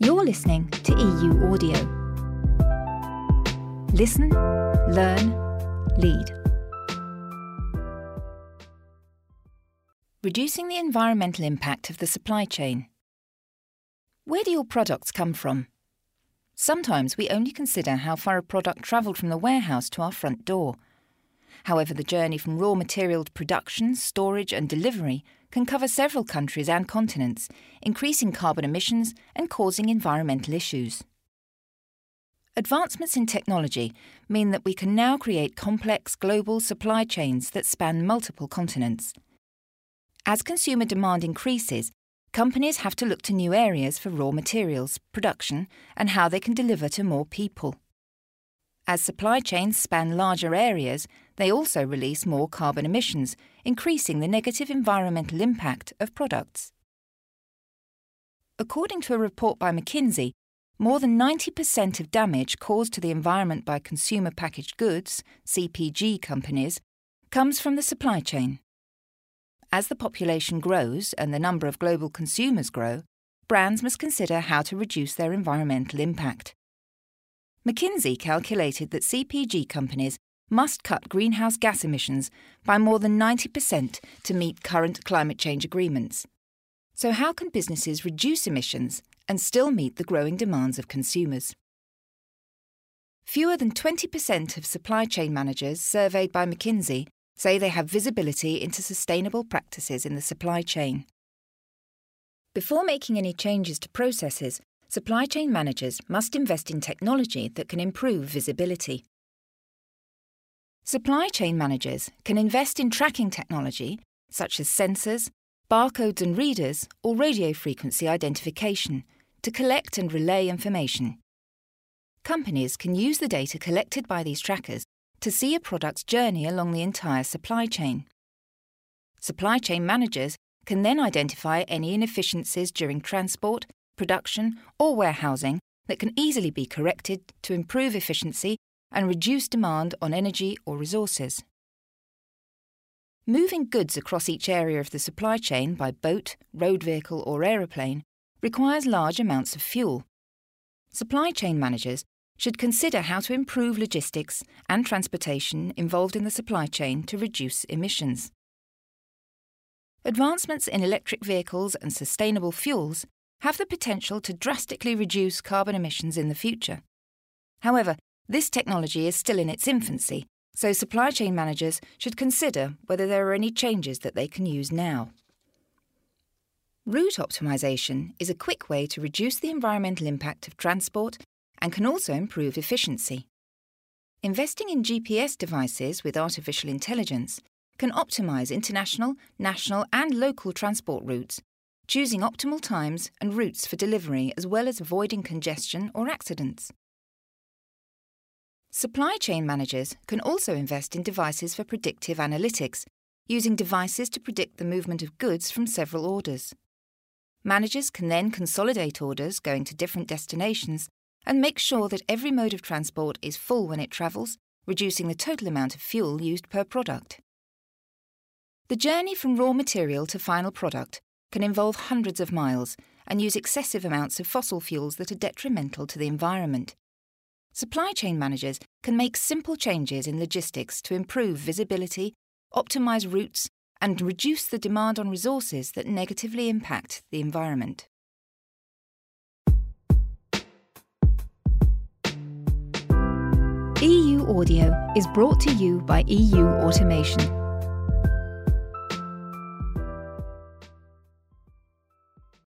You're listening to EU Audio. Listen, learn, lead. Reducing the environmental impact of the supply chain. Where do your products come from? Sometimes we only consider how far a product travelled from the warehouse to our front door. However, the journey from raw material to production, storage, and delivery can cover several countries and continents, increasing carbon emissions and causing environmental issues. Advancements in technology mean that we can now create complex global supply chains that span multiple continents. As consumer demand increases, companies have to look to new areas for raw materials, production, and how they can deliver to more people. As supply chains span larger areas, they also release more carbon emissions, increasing the negative environmental impact of products. According to a report by McKinsey, more than 90% of damage caused to the environment by consumer packaged goods, CPG companies, comes from the supply chain. As the population grows and the number of global consumers grow, brands must consider how to reduce their environmental impact. McKinsey calculated that CPG companies must cut greenhouse gas emissions by more than 90% to meet current climate change agreements. So, how can businesses reduce emissions and still meet the growing demands of consumers? Fewer than 20% of supply chain managers surveyed by McKinsey say they have visibility into sustainable practices in the supply chain. Before making any changes to processes, supply chain managers must invest in technology that can improve visibility. Supply chain managers can invest in tracking technology, such as sensors, barcodes and readers, or radio frequency identification, to collect and relay information. Companies can use the data collected by these trackers to see a product's journey along the entire supply chain. Supply chain managers can then identify any inefficiencies during transport, production, or warehousing that can easily be corrected to improve efficiency and reduce demand on energy or resources. Moving goods across each area of the supply chain by boat, road vehicle, or aeroplane requires large amounts of fuel. Supply chain managers should consider how to improve logistics and transportation involved in the supply chain to reduce emissions. Advancements in electric vehicles and sustainable fuels have the potential to drastically reduce carbon emissions in the future. However, this technology is still in its infancy, so supply chain managers should consider whether there are any changes that they can use now. Route optimization is a quick way to reduce the environmental impact of transport and can also improve efficiency. Investing in GPS devices with artificial intelligence can optimize international, national, and local transport routes choosing optimal times and routes for delivery as well as avoiding congestion or accidents. Supply chain managers can also invest in devices for predictive analytics, using devices to predict the movement of goods from several orders. Managers can then consolidate orders going to different destinations and make sure that every mode of transport is full when it travels, reducing the total amount of fuel used per product. The journey from raw material to final product can involve hundreds of miles and use excessive amounts of fossil fuels that are detrimental to the environment. Supply chain managers can make simple changes in logistics to improve visibility, optimize routes, and reduce the demand on resources that negatively impact the environment. EU Audio is brought to you by EU Automation